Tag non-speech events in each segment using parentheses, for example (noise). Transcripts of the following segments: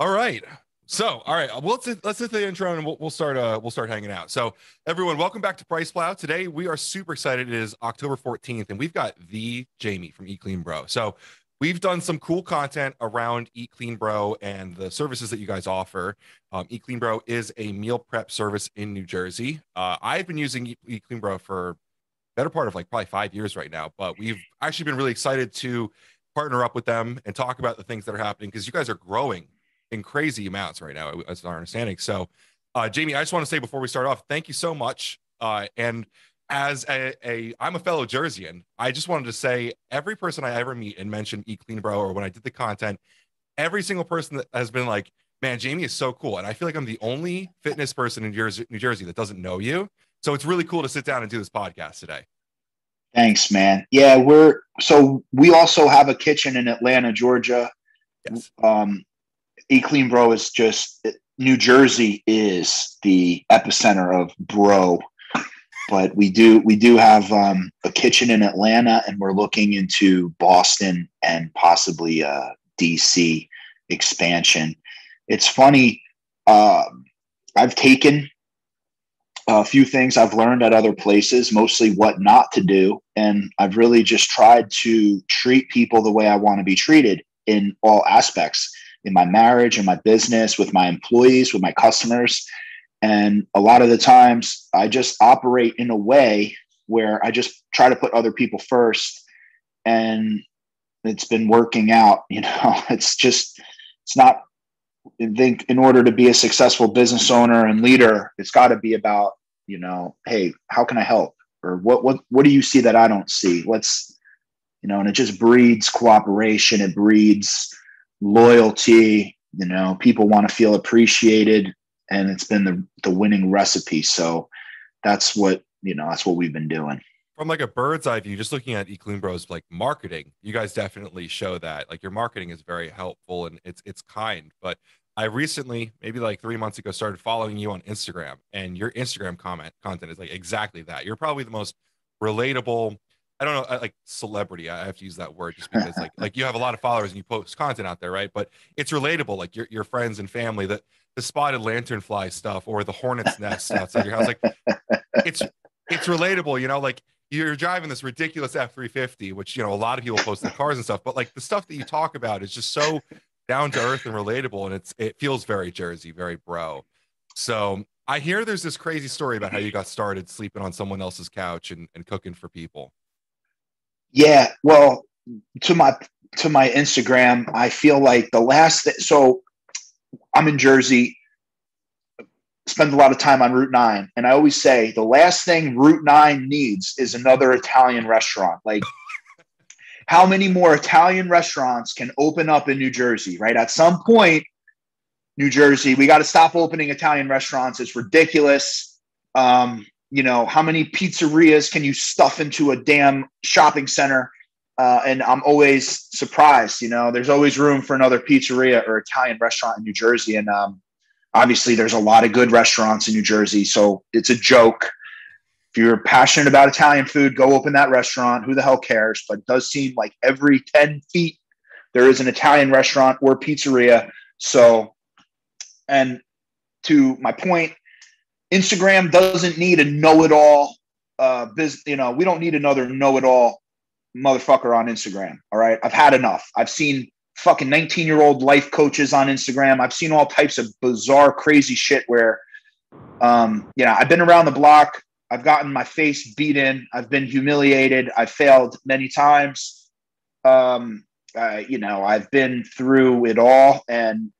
All right. So, all right, well, let's let's hit the intro and we'll, we'll start uh we'll start hanging out. So, everyone, welcome back to PricePlow. Today we are super excited. It is October 14th, and we've got the Jamie from Eat Clean Bro. So, we've done some cool content around Eat Clean Bro and the services that you guys offer. Um, Eat Clean Bro is a meal prep service in New Jersey. Uh, I've been using Eat, Clean Bro for better part of like probably five years right now, but we've actually been really excited to partner up with them and talk about the things that are happening because you guys are growing in crazy amounts right now, as our understanding. So, uh, Jamie, I just want to say before we start off, thank you so much. Uh, and as a, a, I'm a fellow Jerseyan, I just wanted to say every person I ever meet and mention Eat Clean Bro or when I did the content, every single person that has been like, man, Jamie is so cool. And I feel like I'm the only fitness person in Jersey, New Jersey that doesn't know you. So it's really cool to sit down and do this podcast today. Thanks, man. Yeah, we're so we also have a kitchen in Atlanta, Georgia. Yes. Um, Eat Clean Bro is just New Jersey is the epicenter of bro, but we do we do have um, a kitchen in Atlanta, and we're looking into Boston and possibly uh, DC expansion. It's funny. Uh, I've taken a few things I've learned at other places, mostly what not to do, and I've really just tried to treat people the way I want to be treated in all aspects in my marriage, in my business, with my employees, with my customers. And a lot of the times I just operate in a way where I just try to put other people first. And it's been working out. (laughs) You know, it's just, it's not, I think in order to be a successful business owner and leader, it's got to be about, you know, hey, how can I help? Or what, what, what do you see that I don't see? Let's, you know, and it just breeds cooperation. It breeds, loyalty. You know, people want to feel appreciated, and it's been the the winning recipe. So that's what you know. That's what we've been doing. From like a bird's eye view, just looking at Eat Bros like marketing, you guys definitely show that. Like your marketing is very helpful and it's it's kind. But I recently, maybe like three months ago, started following you on Instagram, and your Instagram comment content is like exactly that. You're probably the most relatable I don't know, uh, like celebrity. I have to use that word just because like like you have a lot of followers and you post content out there, right? But it's relatable, like your your friends and family that the spotted lanternfly stuff or the hornet's nest outside your house. Like it's it's relatable, you know, like you're driving this ridiculous F350, which you know a lot of people post their cars and stuff, but like the stuff that you talk about is just so down to earth and relatable, and it's it feels very Jersey, very bro. So I hear there's this crazy story about how you got started sleeping on someone else's couch and, and cooking for people. Yeah, well, to my to my Instagram, I feel like the last th- so I'm in Jersey, spend a lot of time on Route 9, and I always say the last thing Route 9 needs is another Italian restaurant. Like (laughs) how many more Italian restaurants can open up in New Jersey, right? At some point, New Jersey, we got to stop opening Italian restaurants. It's ridiculous. Um, you know, how many pizzerias can you stuff into a damn shopping center? Uh, and I'm always surprised, you know, there's always room for another pizzeria or Italian restaurant in New Jersey. And um, obviously, there's a lot of good restaurants in New Jersey. So it's a joke. If you're passionate about Italian food, go open that restaurant. Who the hell cares? But it does seem like every 10 feet, there is an Italian restaurant or pizzeria. So, and to my point, Instagram doesn't need a know-it-all uh business, you know, we don't need another know-it-all motherfucker on Instagram. All right. I've had enough. I've seen fucking 19-year-old life coaches on Instagram. I've seen all types of bizarre, crazy shit where um, you know, I've been around the block. I've gotten my face beaten. I've been humiliated. I've failed many times. Um, uh, you know, I've been through it all, and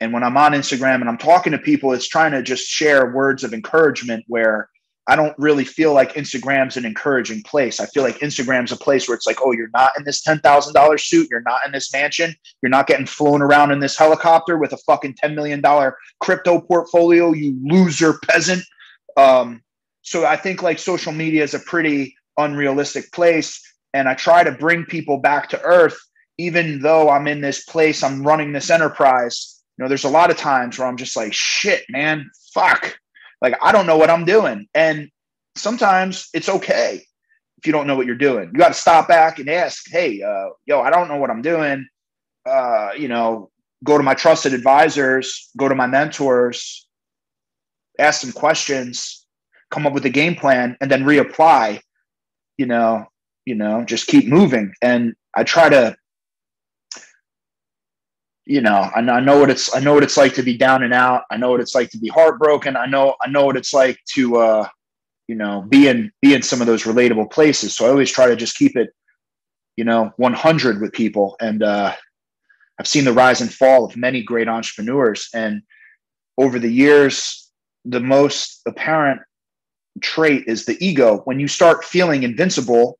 and when I'm on Instagram and I'm talking to people, it's trying to just share words of encouragement where I don't really feel like Instagram's an encouraging place. I feel like Instagram's a place where it's like, oh, you're not in this $10,000 suit. You're not in this mansion. You're not getting flown around in this helicopter with a fucking $10 million crypto portfolio, you loser peasant. Um, so I think like social media is a pretty unrealistic place. And I try to bring people back to earth, even though I'm in this place, I'm running this enterprise know, there's a lot of times where I'm just like, shit, man, fuck. Like, I don't know what I'm doing. And sometimes it's okay if you don't know what you're doing. You got to stop back and ask, hey, uh, yo, I don't know what I'm doing. Uh, you know, go to my trusted advisors, go to my mentors, ask some questions, come up with a game plan, and then reapply. You know, you know, just keep moving. And I try to, you know, I, I know what it's I know what it's like to be down and out. I know what it's like to be heartbroken. I know I know what it's like to uh, you know, be in be in some of those relatable places. So I always try to just keep it, you know, 100 with people. And uh, I've seen the rise and fall of many great entrepreneurs. And over the years, the most apparent trait is the ego. When you start feeling invincible,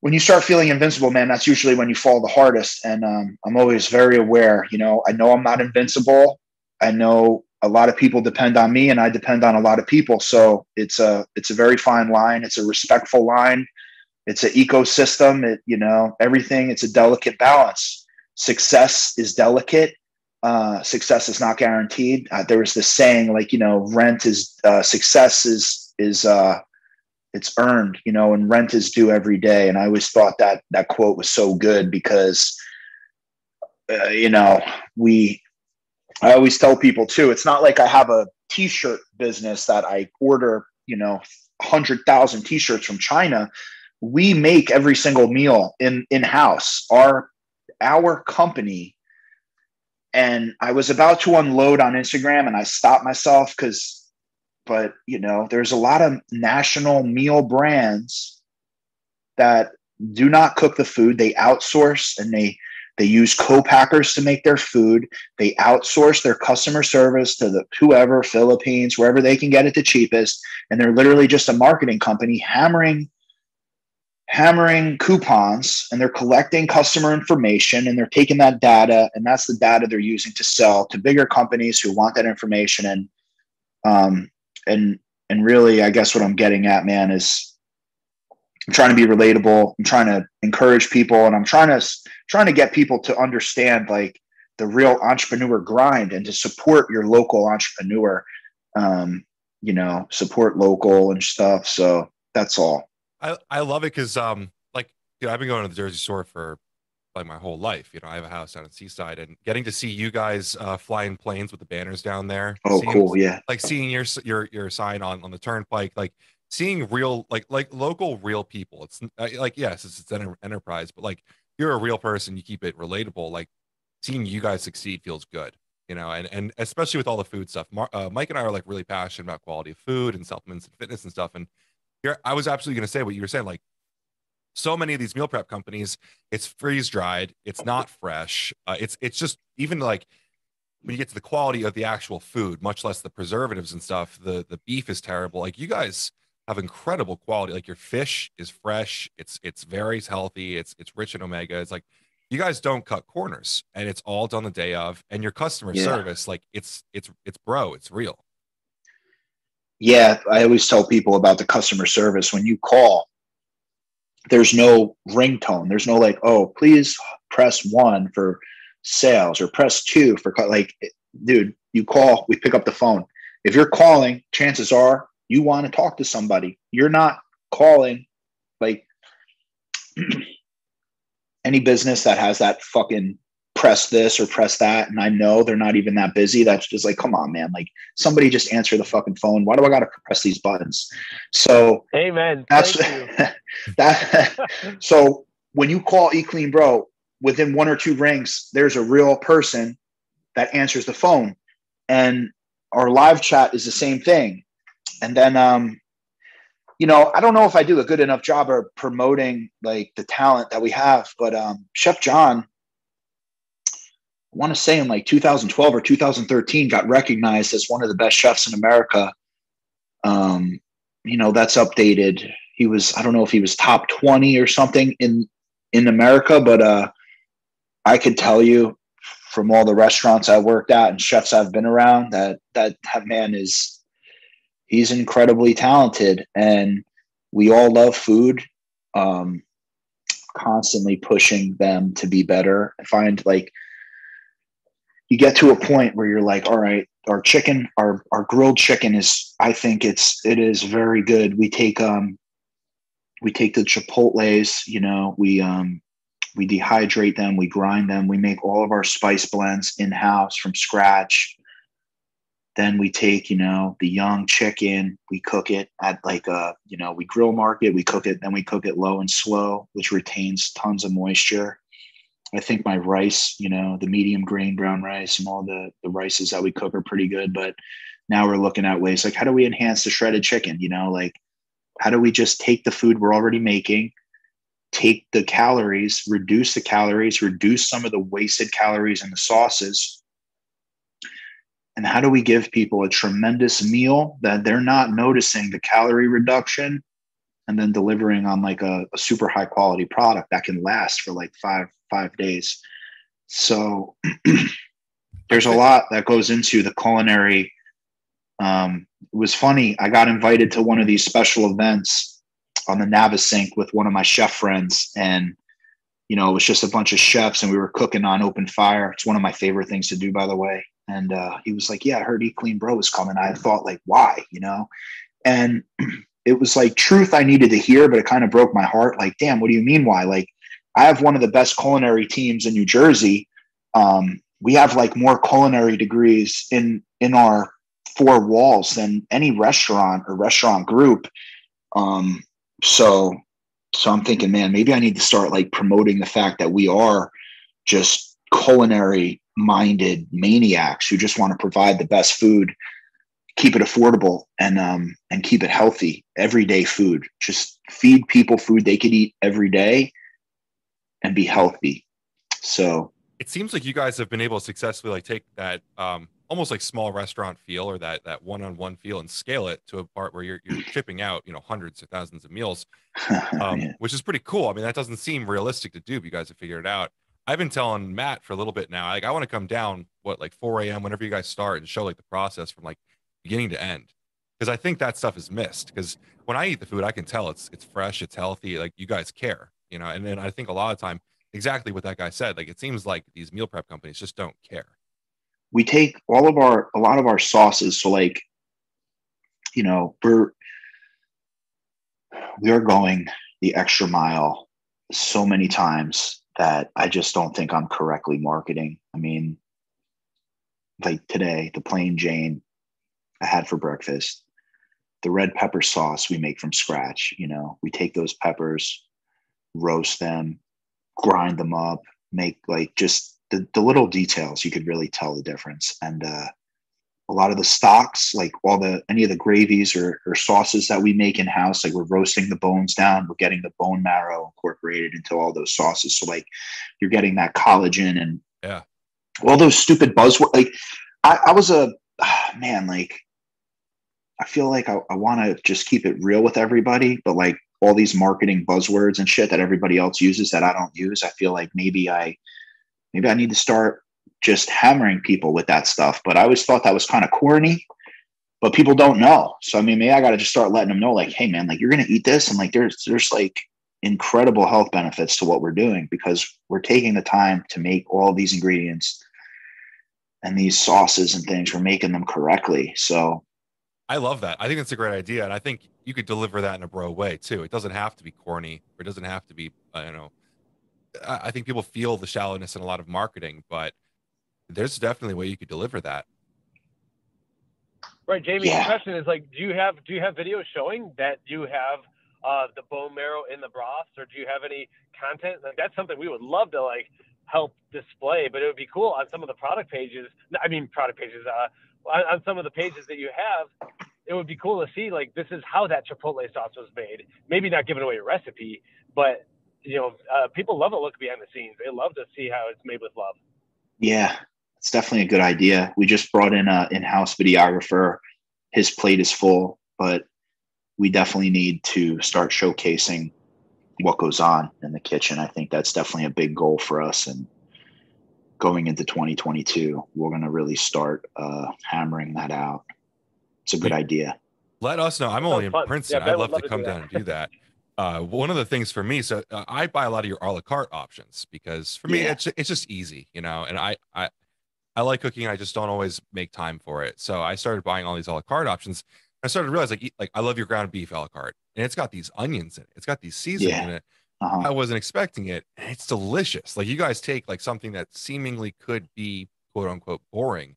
when you start feeling invincible, man, that's usually when you fall the hardest. And um, I'm always very aware. You know, I know I'm not invincible. I know a lot of people depend on me, and I depend on a lot of people. So it's a it's a very fine line. It's a respectful line. It's an ecosystem. It you know everything. It's a delicate balance. Success is delicate. Uh, success is not guaranteed. Uh, there was this saying like you know rent is uh, success is is uh, it's earned. You know, and rent is due every day. And I always thought that that quote was so good because uh, you know we I always tell people too, it's not like I have a t-shirt business that I order, you know, 100,000 t-shirts from China. We make every single meal in in-house. Our our company and I was about to unload on Instagram and I stopped myself cuz but you know, there's a lot of national meal brands that do not cook the food. They outsource and they they use co-packers to make their food. They outsource their customer service to the whoever, Philippines, wherever they can get it the cheapest. And they're literally just a marketing company hammering hammering coupons and they're collecting customer information and they're taking that data and that's the data they're using to sell to bigger companies who want that information and um and and really i guess what i'm getting at man is i'm trying to be relatable. I'm trying to encourage people and i'm trying to trying to get people to understand like the real entrepreneur grind and to support your local entrepreneur um, you know support local and stuff. So that's all. I i love it because um like you know i've been going to the jersey shore for like my whole life you know i have a house down in seaside and getting to see you guys uh flying planes with the banners down there oh seeing, cool yeah like seeing your your your sign on on the turnpike like seeing real like like local real people it's uh, like yes it's, it's an enterprise but like you're a real person, you keep it relatable. Like seeing you guys succeed feels good, you know, and and especially with all the food stuff. Mar- uh, Mike and I are like really passionate about quality of food and supplements and fitness and stuff. And here, I was absolutely going to say what you were saying. Like so many of these meal prep companies, it's freeze dried, it's not fresh. Uh, it's it's just even like when you get to the quality of the actual food, much less the preservatives and stuff. The the beef is terrible. Like you guys have incredible quality. Like your fish is fresh. It's it's very healthy. It's it's rich in omega. It's like you guys don't cut corners, and it's all done the day of. And your customer yeah. service, like it's it's it's bro, it's real. Yeah, I always tell people about the customer service when you call. There's no ringtone. There's no like, oh, please press one for sales or press two for like, dude. You call, we pick up the phone. If you're calling, chances are you want to talk to somebody. You're not calling like (clears throat) any business that has that fucking press this or press that. And I know they're not even that busy. That's just like, come on, man. Like somebody just answer the fucking phone. Why do I got to press these buttons? So, amen. That's (laughs) that. (laughs) so when you call Eat Clean Bro, within one or two rings, there's a real person that answers the phone. And our live chat is the same thing. And then, um, you know, I don't know if I do a good enough job of promoting like the talent that we have, but um, Chef John, I want to say in like 2012 or 2013, got recognized as one of the best chefs in America. Um, you know, that's updated. He was, I don't know if he was top 20 or something in in America, but uh, I could tell you from all the restaurants I worked at and chefs I've been around that that that man is he's incredibly talented and we all love food um, constantly pushing them to be better i find like you get to a point where you're like all right our chicken our our grilled chicken is i think it's it is very good we take um we take the chipotles you know we um we dehydrate them, we grind them, we make all of our spice blends in house from scratch. Then we take, you know, the young chicken, we cook it at like a, you know, we grill market, we cook it, then we cook it low and slow, which retains tons of moisture. I think my rice, you know, the medium grain brown rice and all the the rices that we cook are pretty good. But now we're looking at ways like how do we enhance the shredded chicken? You know, like how do we just take the food we're already making, take the calories, reduce the calories, reduce some of the wasted calories in the sauces, and how do we give people a tremendous meal that they're not noticing the calorie reduction and then delivering on like a, a super high quality product that can last for like five five days so (clears throat) there's a lot that goes into the culinary um, it was funny i got invited to one of these special events on the Navesink with one of my chef friends and you know it was just a bunch of chefs and we were cooking on open fire it's one of my favorite things to do by the way and uh, he was like, "Yeah, I heard Eat Clean Bro was coming." I thought, like, why, you know? And (clears throat) it was like truth I needed to hear, but it kind of broke my heart. Like, damn, what do you mean why? Like, I have one of the best culinary teams in New Jersey. Um, we have like more culinary degrees in in our four walls than any restaurant or restaurant group. Um, so, so I'm thinking, man, maybe I need to start like promoting the fact that we are just culinary minded maniacs who just want to provide the best food keep it affordable and um and keep it healthy everyday food just feed people food they could eat every day and be healthy so it seems like you guys have been able to successfully like take that um almost like small restaurant feel or that that one-on-one feel and scale it to a part where you're you're (laughs) shipping out you know hundreds of thousands of meals (laughs) um, yeah. which is pretty cool i mean that doesn't seem realistic to do but you guys have figured it out I've been telling Matt for a little bit now, like I want to come down what like 4 a.m. whenever you guys start and show like the process from like beginning to end. Because I think that stuff is missed. Because when I eat the food, I can tell it's it's fresh, it's healthy. Like you guys care, you know. And then I think a lot of time, exactly what that guy said. Like it seems like these meal prep companies just don't care. We take all of our a lot of our sauces. So like, you know, we're we are going the extra mile so many times that I just don't think I'm correctly marketing. I mean, like today, the plain Jane I had for breakfast, the red pepper sauce we make from scratch. You know, we take those peppers, roast them, grind them up, make like just the, the little details. You could really tell the difference. And uh, a lot of the stocks, like all the any of the gravies or, or sauces that we make in house, like we're roasting the bones down, we're getting the bone marrow incorporated into all those sauces. So like you're getting that collagen and yeah, all those stupid buzzwords. Like I, I was a ah, man, like I feel like I, I want to just keep it real with everybody, but like all these marketing buzzwords and shit that everybody else uses that I don't use, I feel like maybe I maybe I need to start just hammering people with that stuff. But I always thought that was kind of corny. But people don't know. So I mean, maybe I got to just start letting them know, like, hey man, like you're gonna eat this, and like there's there's like incredible health benefits to what we're doing because we're taking the time to make all these ingredients and these sauces and things. We're making them correctly. So I love that. I think that's a great idea, and I think you could deliver that in a bro way too. It doesn't have to be corny, or it doesn't have to be, uh, you know. I think people feel the shallowness in a lot of marketing, but there's definitely a way you could deliver that. Right, Jamie. Yeah. The question is like, do you have do you have videos showing that you have uh, the bone marrow in the broths, or do you have any content? Like, that's something we would love to like help display, but it would be cool on some of the product pages. I mean, product pages. Uh, on, on some of the pages that you have, it would be cool to see like this is how that chipotle sauce was made. Maybe not giving away a recipe, but you know, uh, people love to look behind the scenes. They love to see how it's made with love. Yeah, it's definitely a good idea. We just brought in a in-house videographer. His plate is full, but we definitely need to start showcasing what goes on in the kitchen. I think that's definitely a big goal for us. And going into 2022, we're going to really start uh, hammering that out. It's a good idea. Let us know. I'm only in Princeton. Yeah, I'd love, love to come down and do that. (laughs) Uh, one of the things for me, so uh, I buy a lot of your a la carte options because for me, yeah. it's it's just easy, you know. And I I I like cooking. I just don't always make time for it. So I started buying all these a la carte options. I started to realize like like I love your ground beef a la carte, and it's got these onions in it. It's got these seasonings yeah. in it. Uh-huh. I wasn't expecting it. It's delicious. Like you guys take like something that seemingly could be quote unquote boring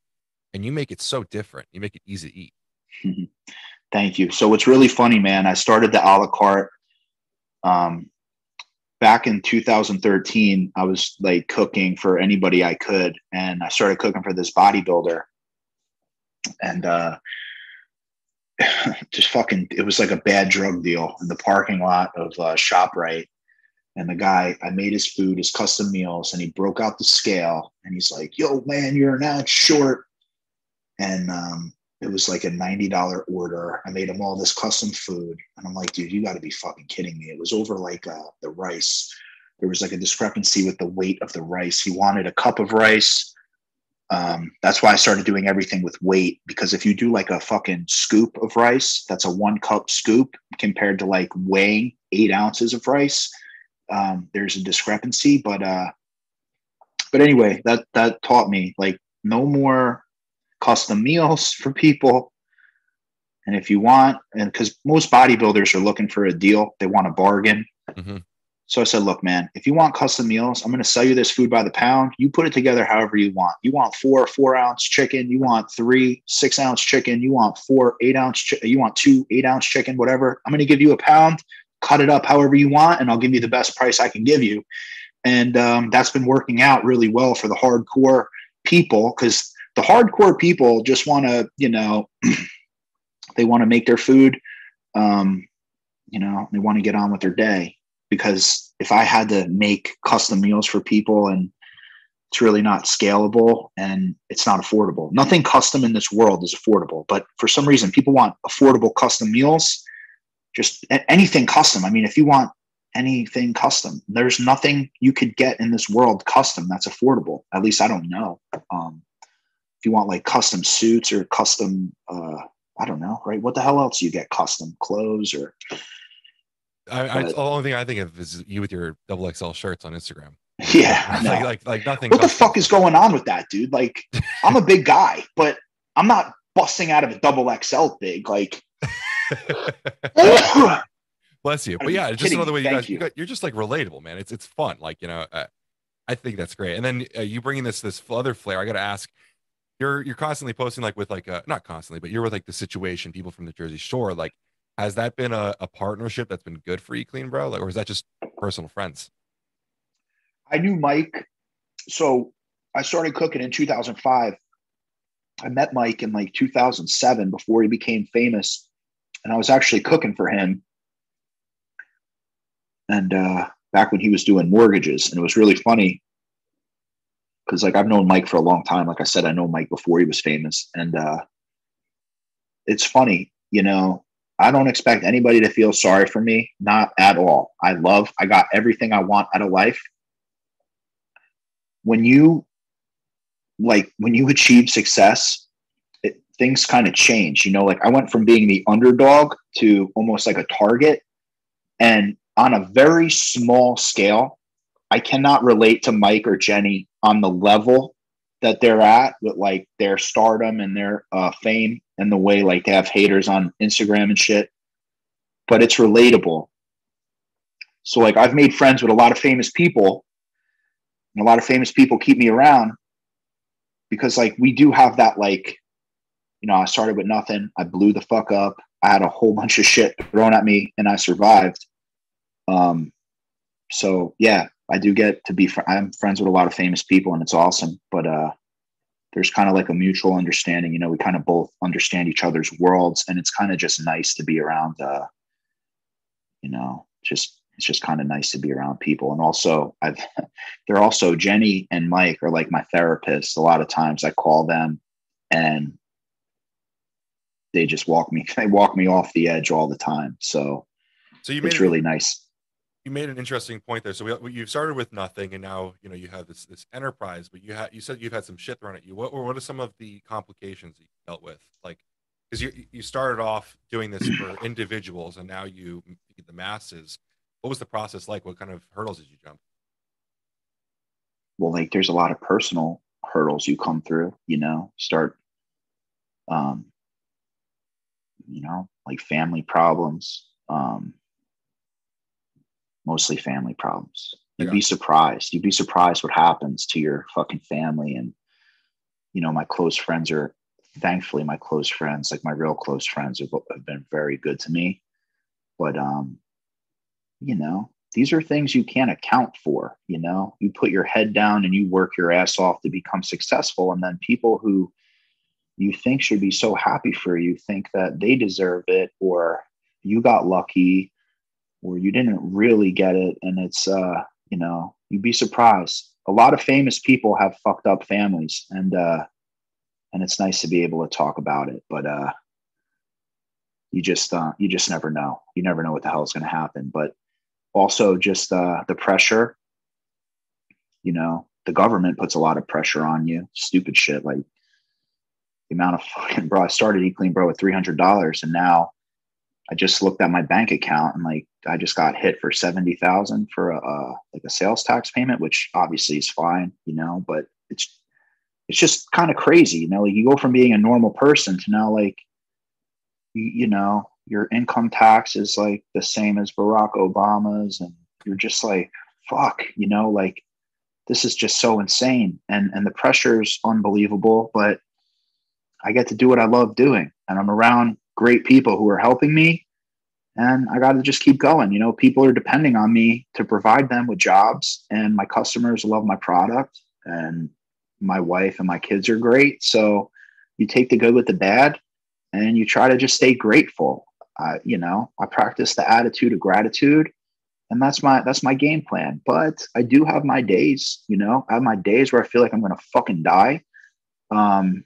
and you make it so different. You make it easy to eat. Thank you. So what's really funny, man, I started the a la carte um, back in 2013. I was like cooking for anybody I could, and I started cooking for this bodybuilder. And uh, (sighs) just fucking, it was like a bad drug deal in the parking lot of uh, ShopRite. And the guy, I made his food, his custom meals, and he broke out the scale and he's like, Yo, man, you're an ounce short. And um, it was like a $90 order. I made him all this custom food. And I'm like, dude, you got to be fucking kidding me. It was over like uh, the rice. There was like a discrepancy with the weight of the rice. He wanted a cup of rice. Um, that's why I started doing everything with weight because if you do like a fucking scoop of rice, that's a one cup scoop compared to like weighing eight ounces of rice um, there's a discrepancy. But uh, but anyway, that that taught me like no more custom meals (laughs) for people. And if you want, and because most bodybuilders are looking for a deal, they want a bargain. Mm-hmm. So I said, look, man, if you want custom meals, I'm going to sell you this food by the pound. You put it together however you want. You want four, four ounce chicken. You want three, six ounce chicken. You want four, eight ounce. Chi- you want two, eight ounce chicken. Whatever. I'm going to give you a pound cut it up however you want, and I'll give you the best price I can give you. And um, that's been working out really well for the hardcore people because the hardcore people just want to, you know, (clears throat) they want to make their food. Um, you know, they want to get on with their day because if I had to make custom meals for people and it's really not scalable and it's not affordable. Nothing custom in this world is affordable, but for some reason, people want affordable custom meals just anything custom. I mean, if you want anything custom, there's nothing you could get in this world custom that's affordable. At least I don't know. Um, if you want like custom suits or custom, uh, I don't know, right? What the hell else you get custom clothes or? I, I, the only thing I think of is you with your double XL shirts on Instagram. (laughs) Yeah, like, like like nothing. What the fuck is going on with that, dude? Like, I'm a big guy, but I'm not busting out of a double XL big. Like, (laughs) Bless you. But yeah, it's just kidding. another way you Thank guys, you. you're just like relatable, man. It's it's fun. Like you know, uh, I think that's great. And then uh, you bringing this this other flair. I got to ask. You're you're constantly posting like with like uh not constantly, but you're with like the situation people from the Jersey Shore. Like, has that been a, a partnership that's been good for you, clean bro? Like, or is that just personal friends? I knew Mike. So I started cooking in 2005. I met Mike in like 2007 before he became famous. And I was actually cooking for him. And uh, back when he was doing mortgages. And it was really funny because, like, I've known Mike for a long time. Like I said, I know Mike before he was famous. And uh, it's funny, you know, I don't expect anybody to feel sorry for me, not at all. I love, I got everything I want out of life. When you like when you achieve success, things kind of change. You know, like I went from being the underdog to almost like a target. And on a very small scale, I cannot relate to Mike or Jenny on the level that they're at with like their stardom and their uh, fame and the way like they have haters on Instagram and shit. But it's relatable. So like I've made friends with a lot of famous people, and a lot of famous people keep me around because like we do have that like, you know, I started with nothing, I blew the fuck up, I had a whole (laughs) bunch of shit thrown at me, and I survived. Um, so yeah, I do get to be. Fr- I'm friends with a lot of famous people, and it's awesome. But uh, there's kind of like a mutual understanding. You know, we kind of both understand each other's worlds, and it's kind of just nice to be around. Uh, you know, just it's just kind of nice to be around people. And also, I've (laughs) they're also Jenny and Mike are like my therapists. A lot of times, I call them, and they just walk me. (laughs) They walk me off the edge all the time. So So you made it's it- really nice. you made an interesting point there. So we, you started with nothing, and now you know you have this this enterprise. But you had you said you've had some shit thrown at you. What were what are some of the complications that you dealt with? Like, because you you started off doing this for (clears throat) individuals, and now you the masses. What was the process like? What kind of hurdles did you jump? well like there's a lot of personal hurdles you come through you know start um you know like family problems um mostly family problems. You'd be surprised. You'd be surprised what happens to your fucking family. And, you know, my close friends are thankfully my close friends, like my real close friends, have, have been very good to me. But, um, you know, these are things you can't account for. You know, you put your head down and you work your ass off to become successful. And then people who you think should be so happy for you think that they deserve it or you got lucky or you didn't really get it. And it's, uh, you know, you'd be surprised. A lot of famous people have fucked up families, and uh, and it's nice to be able to talk about it. But uh, you just uh, you just never know. You never know what the hell is going to happen. But also, just uh, the pressure. You know, the government puts a lot of pressure on you. Stupid shit like amount of fucking bro. I started Eat Clean Bro with three hundred dollars, and now I just looked at my bank account and like I just got hit for seventy thousand for a, a like a sales tax payment, which obviously is fine, you know, but it's it's just kind of crazy, you know. Like you go from being a normal person to now like you, you know your income tax is like the same as Barack Obama's, and you're just like fuck, you know, like this is just so insane, and and the pressure's unbelievable, but I get to do what I love doing, and I'm around great people who are helping me and I got to just keep going. You know, people are depending on me to provide them with jobs, and my customers love my product, and my wife and my kids are great. So you take the good with the bad, and you try to just stay grateful. Uh, you know, I practice the attitude of gratitude, and that's my that's my game plan. But I do have my days. You know, I have my days where I feel like I'm going to fucking die. Um,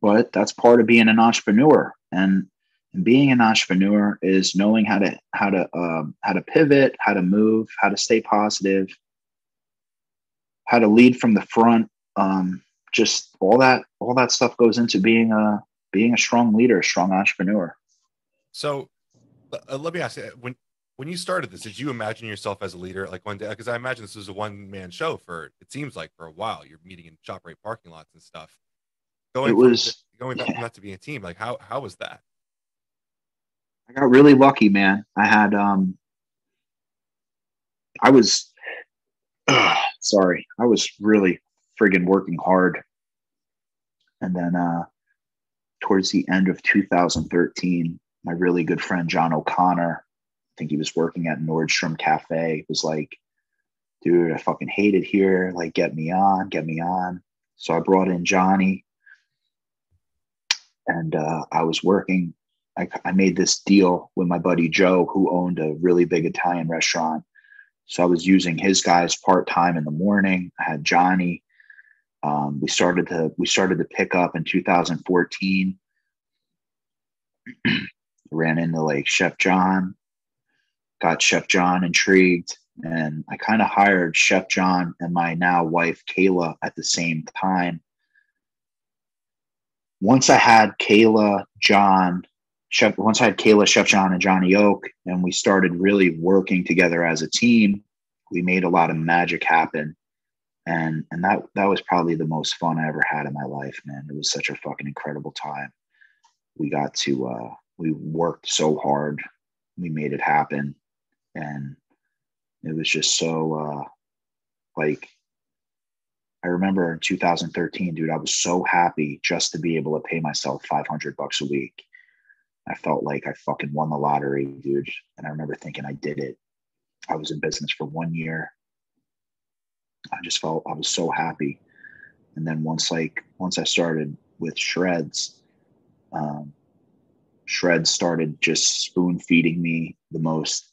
but that's part of being an entrepreneur, and and being an entrepreneur is knowing how to how to um, how to pivot, how to move, how to stay positive, how to lead from the front. Um, just all that all that stuff goes into being a being a strong leader, a strong entrepreneur. So, uh, let me ask you when when you started this, did you imagine yourself as a leader? Like one day, because I imagine this was a one man show for it seems like for a while. You're meeting in ShopRite parking lots and stuff. Going it was from, going yeah. from that to being a team. Like how how was that? I got really lucky, man. I had um I was uh, (sighs) sorry, I was really friggin' working hard. And then uh towards the end of 2013, my really good friend John O'Connor, I think he was working at Nordstrom Cafe, was like, dude, I fucking hate it here. Like, get me on, get me on. So I brought in Johnny and uh, I was working I, I made this deal with my buddy Joe, who owned a really big Italian restaurant. So I was using his guys part time in the morning. I had Johnny. Um, we started to we started to pick up in 2014. (clears throat) ran into like Chef John, got Chef John intrigued, and I kind of hired Chef John and my now wife Kayla at the same time. Once I had Kayla, John, Chef, once I had Kayla, Chef John, and Johnny Oak, and we started really working together as a team, we made a lot of magic happen. And and that that was probably the most fun I ever had in my life, man. It was such a fucking incredible time. We got to uh we worked so hard. We made it happen. And it was just so uh like I remember in 2013, dude, I was so happy just to be able to pay myself 500 bucks a week I felt like I fucking won the lottery, dude. And I remember thinking I did it. I was in business for one year. I just felt I was so happy. And then once like once I started with Shredz, um, Shredz started just spoon feeding me the most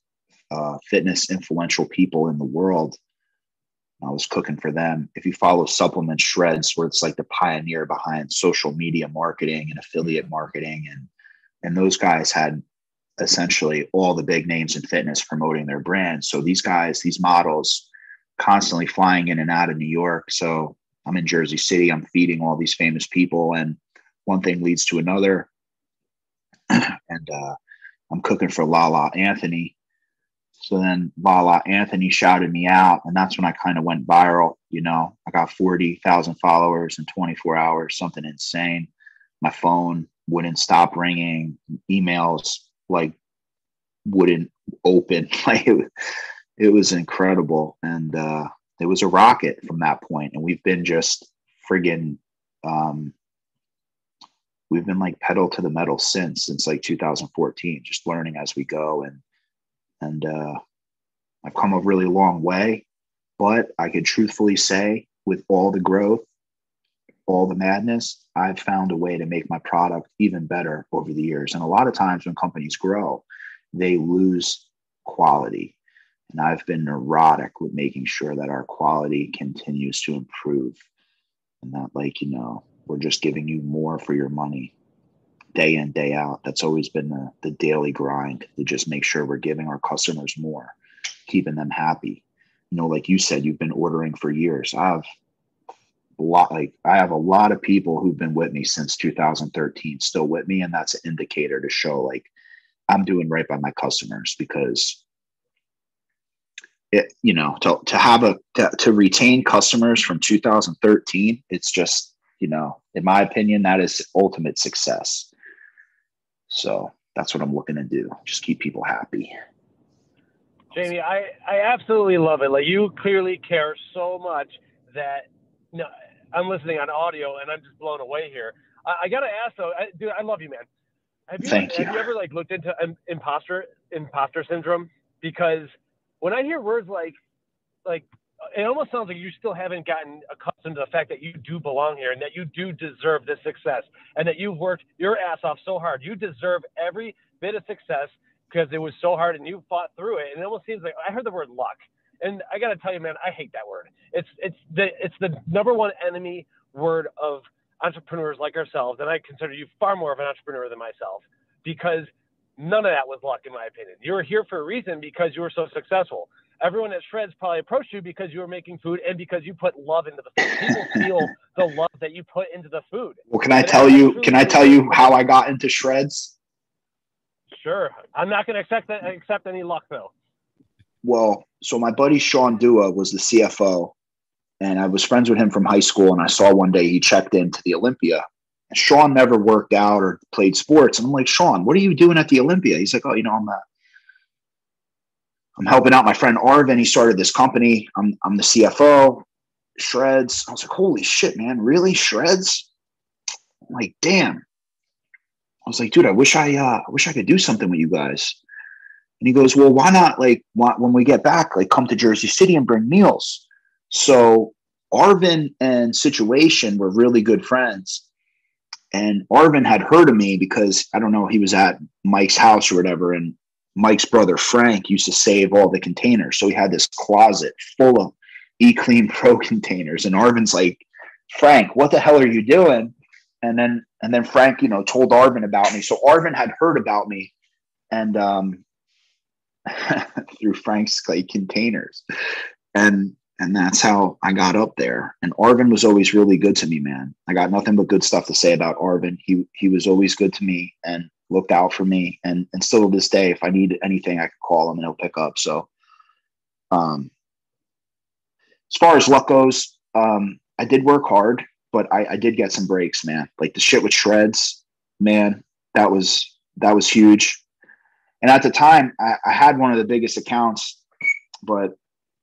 uh, fitness influential people in the world. I was cooking for them. If you follow supplement Shredz, where it's like the pioneer behind social media marketing and affiliate marketing and and those guys had essentially all the big names in fitness promoting their brand. So these guys, these models, constantly flying in and out of New York. So I'm in Jersey City. I'm feeding all these famous people, and one thing leads to another. (clears throat) and uh, I'm cooking for La La Anthony. So then La La Anthony shouted me out, and that's when I kind of went viral. You know, I got 40,000 followers in 24 hours, something insane. My phone wouldn't stop ringing, emails like wouldn't open. (laughs) Like it, it was incredible, and uh, it was a rocket from that point. And we've been just friggin' um, we've been like pedal to the metal since since like 2014 just learning as we go and and uh i've come a really long way but i can truthfully say with all the growth all the madness i've found a way to make my product even better over the years. And a lot of times when companies grow they lose quality. And i've been neurotic with making sure that our quality continues to improve and that like you know we're just giving you more for your money day in day out. That's always been the, the daily grind to just make sure we're giving our customers more keeping them happy. You know like you said you've been ordering for years. I've a lot like i have a lot of people who've been with me since 2013 still with me and that's an indicator to show like i'm doing right by my customers because it you know to, to have a to, to retain customers from 2013 it's just you know in my opinion that is ultimate success so that's what i'm looking to do just keep people happy. Jamie i i absolutely love it. Like you clearly care so much that no i'm listening on audio and i'm just blown away here. I, I gotta ask though I, dude i love you man. Have you, Thank have you. you ever like looked into um, imposter imposter syndrome? Because when I hear words like like it almost sounds like you still haven't gotten accustomed to the fact that you do belong here and that you do deserve this success and that you've worked your ass off so hard. You deserve every bit of success because it was so hard and you fought through it. And it almost seems like I heard the word luck. And I gotta tell you, man, I hate that word. It's it's the it's the number one enemy word of entrepreneurs like ourselves. And I consider you far more of an entrepreneur than myself because none of that was luck, in my opinion. You were here for a reason because you were so successful. Everyone at Shredz probably approached you because you were making food and because you put love into the food. People (laughs) feel the love that you put into the food. well can i tell you really can i tell you how i got into Shredz Sure. I'm not going to accept that, accept any luck though. well so my buddy sean dua was the cfo and i was friends with him from high school and i saw one day he checked into the olympia and sean never worked out or played sports and i'm like sean what are you doing at the olympia he's like oh you know i'm not i'm helping out my friend arvin he started this company. I'm, I'm the cfo Shredz. I was like holy shit man. Really? Shredz? I'm like damn. I was like dude i wish i uh i wish i could do something with you guys. And he goes, well, why not like why, when we get back, like come to Jersey City and bring meals. So Arvin and Situation were really good friends. And Arvin had heard of me because I don't know, he was at Mike's house or whatever. And Mike's brother Frank used to save all the containers. So he had this closet full of Eat Clean (laughs) Bro containers. And Arvin's like, Frank, what the hell are you doing? And then and then Frank, you know, told Arvin about me. So Arvin had heard about me. And um (laughs) through Frank's clay containers. And and that's how I got up there. And Arvin was always really good to me, man. I got nothing but good stuff to say about Arvin. He he was always good to me and looked out for me. And and still to this day, if I need anything, I could call him and he'll pick up. So um as far as luck goes, um, I did work hard, but I, I did get some breaks, man. Like the shit with Shredz, man, that was that was huge. And at the time, I, I had one of the biggest accounts, but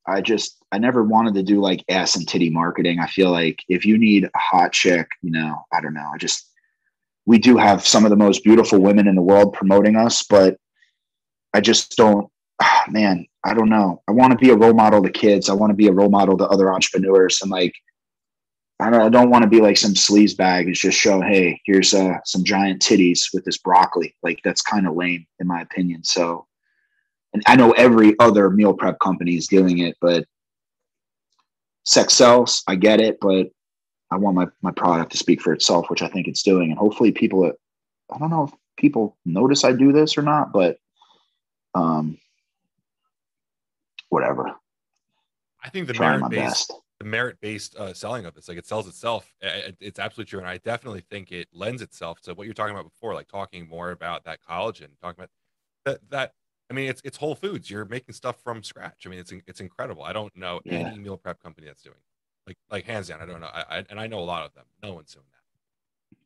I just I never wanted to do like ass and titty marketing. I feel like if you need a hot chick, you know, I don't know. I just we do have some of the most beautiful women in the world promoting us, but I just don't. ah, man, I don't know. I want to be a role model to kids. I want to be a role model to other entrepreneurs, and like I don't, I don't want to be like some sleaze bag. It's just show, hey, here's uh, some giant titties with this broccoli. Like that's kind of lame, in my opinion. So, and I know every other meal prep company is doing it, but sex sells. I get it, but I want my my product to speak for itself, which I think it's doing, and hopefully people. I don't know if people notice I do this or not, but um, whatever. I think the Trying merit based the merit based uh, selling of this, like it sells itself. It's absolutely true, and I definitely think it lends itself to what you're talking about before, like talking more about that collagen, talking about that that. I mean, it's it's Whole Foods. You're making stuff from scratch. I mean, it's it's incredible. I don't know Yeah. any meal prep company that's doing like like hands down. I don't know. I, I and I know a lot of them. No one's doing that.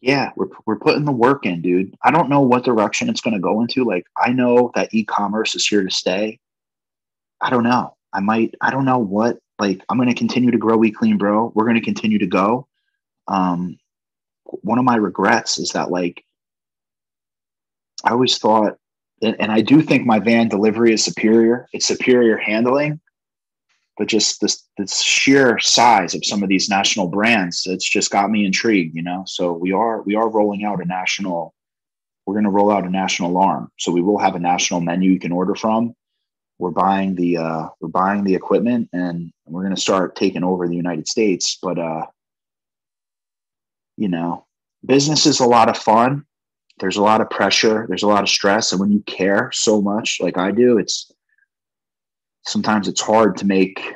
Yeah, we're we're putting the work in, dude. I don't know what direction it's going to go into. Like I know that e-commerce is here to stay. I don't know. I might I don't know what like I'm going to continue to grow Eat Clean Bro. We're going to continue to go. Um one of my regrets is that like I always thought and, and I do think my van delivery is superior. It's superior handling, but just this this sheer size of some of these national brands, it's just got me intrigued, you know. So we are we are rolling out a national. We're going to roll out a national alarm, so we will have a national menu you can order from. We're buying the uh, we're buying the equipment, and we're going to start taking over the United States. But uh, you know, business is a lot of fun there's a lot of pressure there's a lot of stress and when you care so much like i do it's sometimes it's hard to make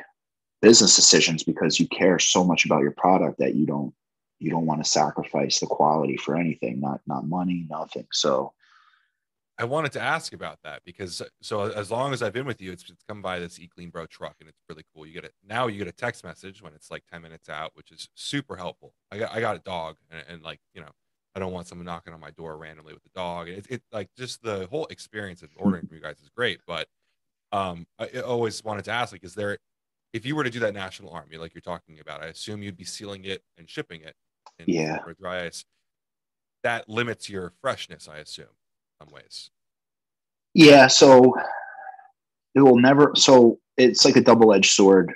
business decisions because you care so much about your product that you don't you don't want to sacrifice the quality for anything not not money nothing so i wanted to ask about that because so as long as i've been with you it's, it's come by this Eat Clean Bro truck and it's really cool you get it now you get a text message when it's like 10 minutes out which is super helpful i got i got a dog and, and like you know I don't want someone knocking on my door randomly with the dog. It, it like just the whole experience of ordering from you guys is great. But um, I always wanted to ask, like, is there, if you were to do that national army, like you're talking about, I assume you'd be sealing it and shipping it. In yeah. Dry ice. That limits your freshness, I assume, some ways. Yeah. So it will never. So it's like a double edged sword.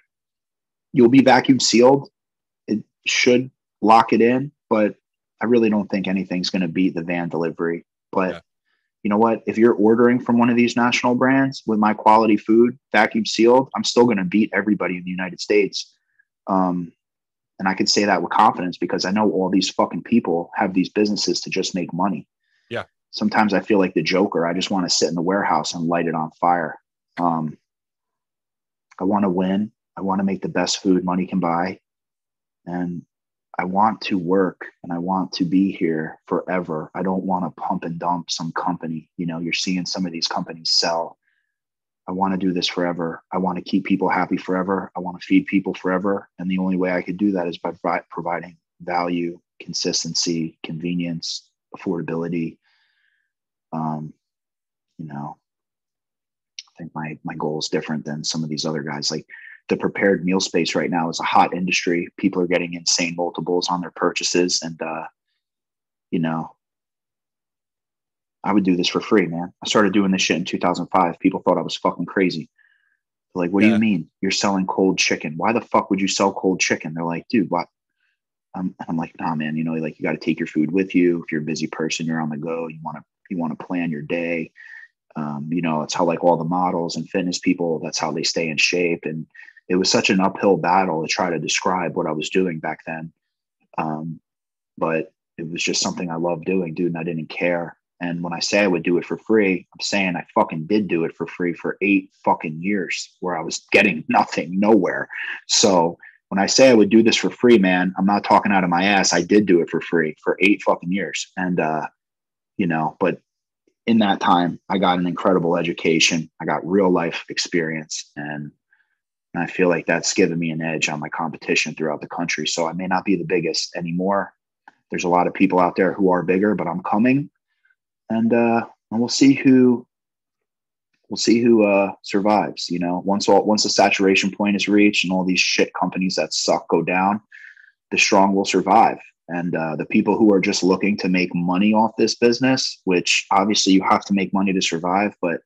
You'll be vacuum sealed. It should lock it in, but I really don't think anything's going to beat the van delivery. But yeah. You know what? If you're ordering from one of these national brands with my quality food, vacuum sealed, I'm still going to beat everybody in the United States. Um, and I can say that with confidence because I know all these fucking people have these businesses to just make money. Yeah. Sometimes I feel like the Joker. I just want to sit in the warehouse and light it on fire. Um, I want to win. I want to make the best food money can buy. And I want to work and I want to be here forever. I don't want to pump and dump some company. You know, you're seeing some of these companies sell. I want to do this forever. I want to keep people happy forever. I want to feed people forever. And the only way I could do that is by providing value, consistency, convenience, affordability. Um, you know, I think my my goal is different than some of these other guys. Like the prepared meal space right now is a hot industry. People are getting insane multiples on their purchases, and uh, you know, I would do this for free, man. I started doing this shit in 2005. People thought I was fucking crazy. They're like, what yeah. do you mean you're selling cold chicken? Why the fuck would you sell cold chicken? They're like, dude, what? I'm, I'm like, nah, man. You know, like you got to take your food with you. If you're a busy person, you're on the go. You want to you want to plan your day. Um, you know, it's how like all the models and fitness people. That's how they stay in shape and it was such an uphill battle to try to describe what I was doing back then. Um, but it was just something I loved doing, dude, and I didn't care. And when I say I would do it for free, I'm saying I fucking did do it for free for eight fucking years where I was getting (laughs) nothing, nowhere. So when I say I would do this for free, man, I'm not talking out of my ass. I did do it for free for eight fucking years. And, uh, you know, but in that time, I got an incredible education. I got real life experience and and I feel like that's given me an edge on my competition throughout the country. So I may not be the biggest anymore. There's a lot of people out there who are bigger, but I'm coming, and uh, and we'll see who we'll see who uh, survives. You know, once all once the saturation point is reached and all these shit companies that suck go down, the strong will survive. And uh, the people who are just looking to make money off this business, which obviously you have to make money to survive, but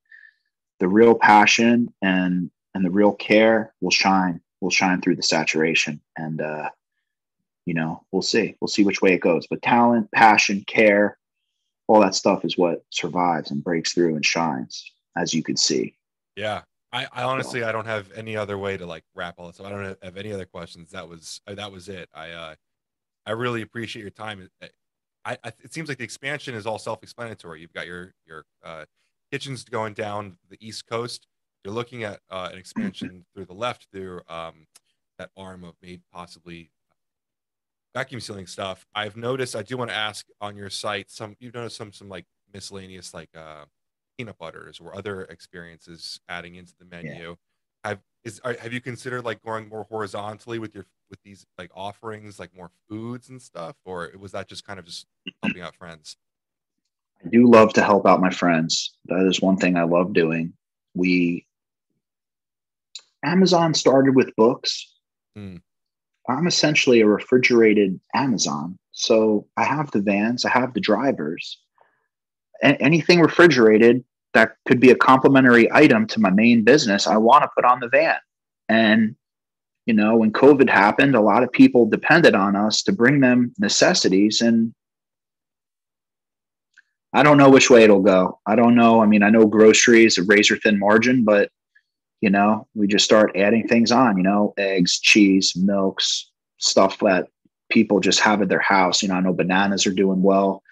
the real passion and and the real care will shine will shine through the saturation. And uh you know we'll see. We'll see which way it goes. But talent passion care all that stuff is what survives and breaks through and shines as you can see. Yeah. I, I honestly i don't have any other way to like wrap all this up. I don't have any other questions. That was uh, that was it. I uh i really appreciate your time. I, I it seems like the expansion is all self-explanatory. You've got your your uh kitchens going down the east coast you're looking at uh, an expansion through the left through um, that arm of maybe possibly vacuum sealing stuff. I've noticed. I do want to ask on your site some. You've noticed some some like miscellaneous like uh, peanut butters or other experiences adding into the menu. Yeah. Have is are, have you considered like going more horizontally with your with these like offerings, like more foods and stuff, or was that just kind of just helping out friends? I do love to help out my friends. That is one thing I love doing. We Amazon started with books. Hmm. I'm essentially a refrigerated Amazon. So I have the vans, I have the drivers. A- anything refrigerated that could be a complementary item to my main business, I want to put on the van. And you know, when COVID happened, a lot of people depended on us to bring them necessities and I don't know which way it'll go. I don't know. I mean, I know groceries a razor thin margin, but you know, we just start adding things on, you know, eggs, cheese, milks, stuff that people just have at their house. You know, I know bananas are doing well.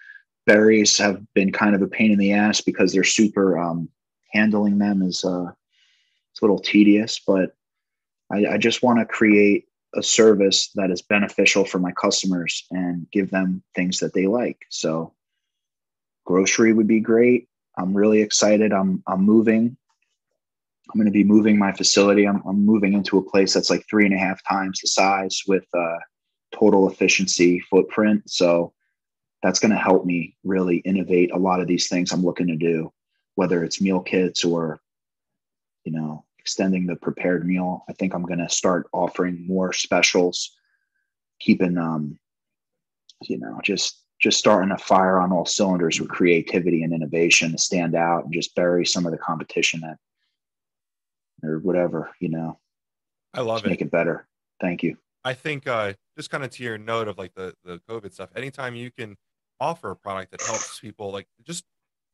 Berries have been kind of a pain in the ass because they're super um, handling them is uh, it's a little tedious, but I, I just want to create a service that is beneficial for my customers and give them things that they like. So grocery would be great. I'm really excited. I'm I'm moving. I'm going to be moving my facility. I'm, I'm moving into a place that's like three and a half times the size with uh, total efficiency footprint. So that's going to help me really innovate a lot of these things I'm looking to do, whether it's meal kits or, you know, extending the prepared meal. I think I'm going to start offering more specials, keeping, um, you know, just just starting a fire on all cylinders with creativity and innovation to stand out and just bury some of the competition that or whatever, you know. I love it. Make it better. Thank you. I think uh, just kind of to your note of like the the COVID stuff. Anytime you can offer a product that helps people, like just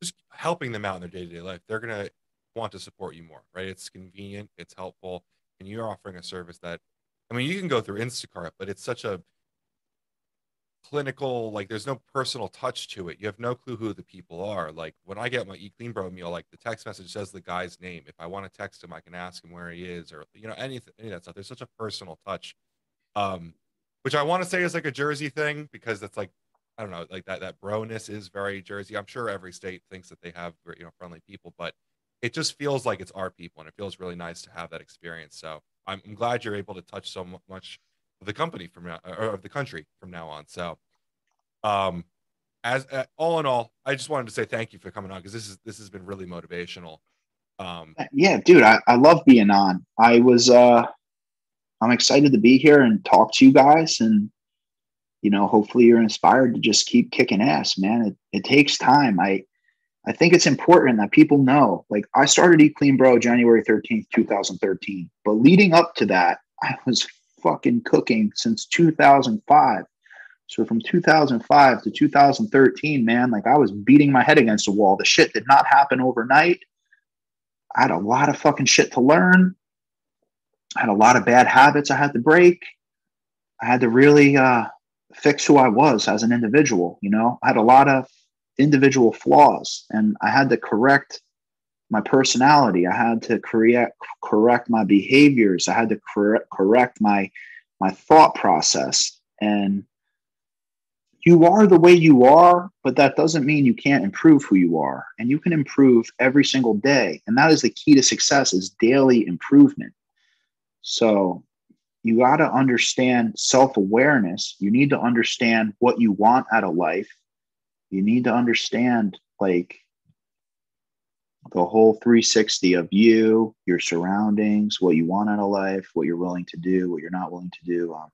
just helping them out in their day to day life, they're gonna want to support you more, right? It's convenient, it's helpful, and you're offering a service that, I mean, you can go through Instacart, but it's such a clinical like there's no personal touch to it. You have no clue who the people are. Like when i get my eat clean bro meal like the text message says the guy's name. If i want to text him i can ask him where he is or you know anything any of that stuff. There's such a personal touch um which i want to say is like a jersey thing because it's like i don't know like that that broness is very jersey. I'm sure every state thinks that they have you know friendly people but it just feels like it's our people and it feels really nice to have that experience. So i'm, I'm glad you're able to touch so much of the company from now or of the country from now on. So, um, as uh, all in all, I just wanted to say thank you for coming on because this is this has been really motivational. Um, yeah, dude, I, I love being on. I was uh, I'm excited to be here and talk to you guys, and you know, hopefully you're inspired to just keep kicking ass, man. It it takes time. I I think it's important that people know. Like I started Eat Clean Bro January 13th, 2013. But leading up to that, I was fucking cooking since 2005. So from 2005 to 2013, man, like I was beating my head against the wall. The shit did not happen overnight. I had a lot of fucking shit to learn. I had a lot of bad habits I had to break. I had to really uh, fix who I was as an individual. You know, I had a lot of individual flaws and I had to correct my personality. I had to correct correct my behaviors. I had to correct correct my my thought process. And you are the way you are, but that doesn't mean you can't improve who you are. And you can improve every single day. And that is the key to success is daily improvement. So you got to understand self-awareness. You need to understand what you want out of life. You need to understand like the whole 360 of you, your surroundings, what you want out of life, what you're willing to do, what you're not willing to do. Um,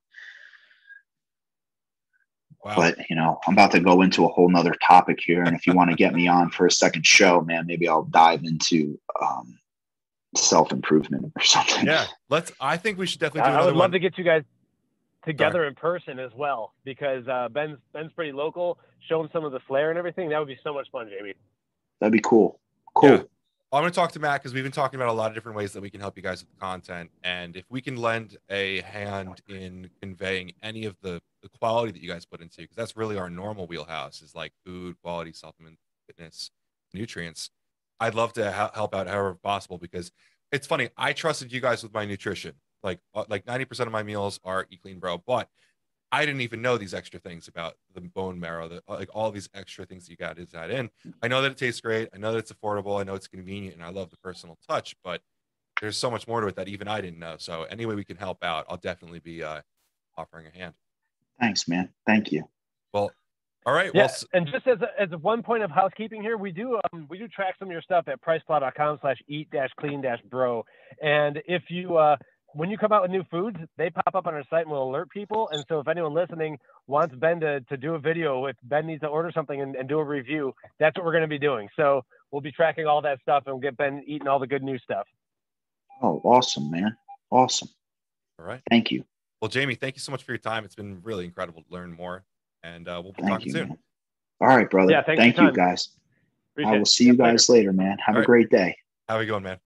wow. But you know, I'm about to go into a whole nother topic here, and if you want to get me on for a second show, man, maybe I'll dive into um, self improvement or something. Yeah, let's. I think we should definitely. I, I would love one. to get you guys together Sorry. in person as well because uh, Ben's Ben's pretty local, showing some of the flair and everything. That would be so much fun, Jamie. That'd be cool. Cool. Yeah. I'm going to talk to Matt because we've been talking about a lot of different ways that we can help you guys with the content. And if we can lend a hand in conveying any of the, the quality that you guys put into, because that's really our normal wheelhouse is like food, quality, supplement, fitness, nutrients. I'd love to ha- help out however possible because it's funny. I trusted you guys with my nutrition. Like, uh, like 90% of my meals are Eat Clean Bro, but I didn't even know these extra things about the bone marrow, the, like all these extra things you got is that in. I know that it tastes great. I know that it's affordable. I know it's convenient, and I love the personal touch. But there's so much more to it that even I didn't know. So any way we can help out, I'll definitely be uh, offering a hand. Thanks, man. Thank you. Well, all right. Yeah, Well, s- and just as a, as a one point of housekeeping here, we do um, we do track some of your stuff at priceplow.com slash eat dash clean dash bro. And if you uh, when you come out with new foods, they pop up on our site and we'll alert people. And so if anyone listening wants Ben to, to do a video, if Ben needs to order something and, and do a review, that's what we're going to be doing. So we'll be tracking all that stuff and we'll get Ben eating all the good new stuff. Oh, awesome, man. Awesome. all right. Thank you. Well, Jamie, thank you so much for your time. It's been really incredible to learn more, and uh, we'll be Thank talking you, soon. man. All right, brother. Yeah, Thank you, time. guys. Appreciate I will see you Yep, later. guys later, man. Have All a right. great day. How are we going, man?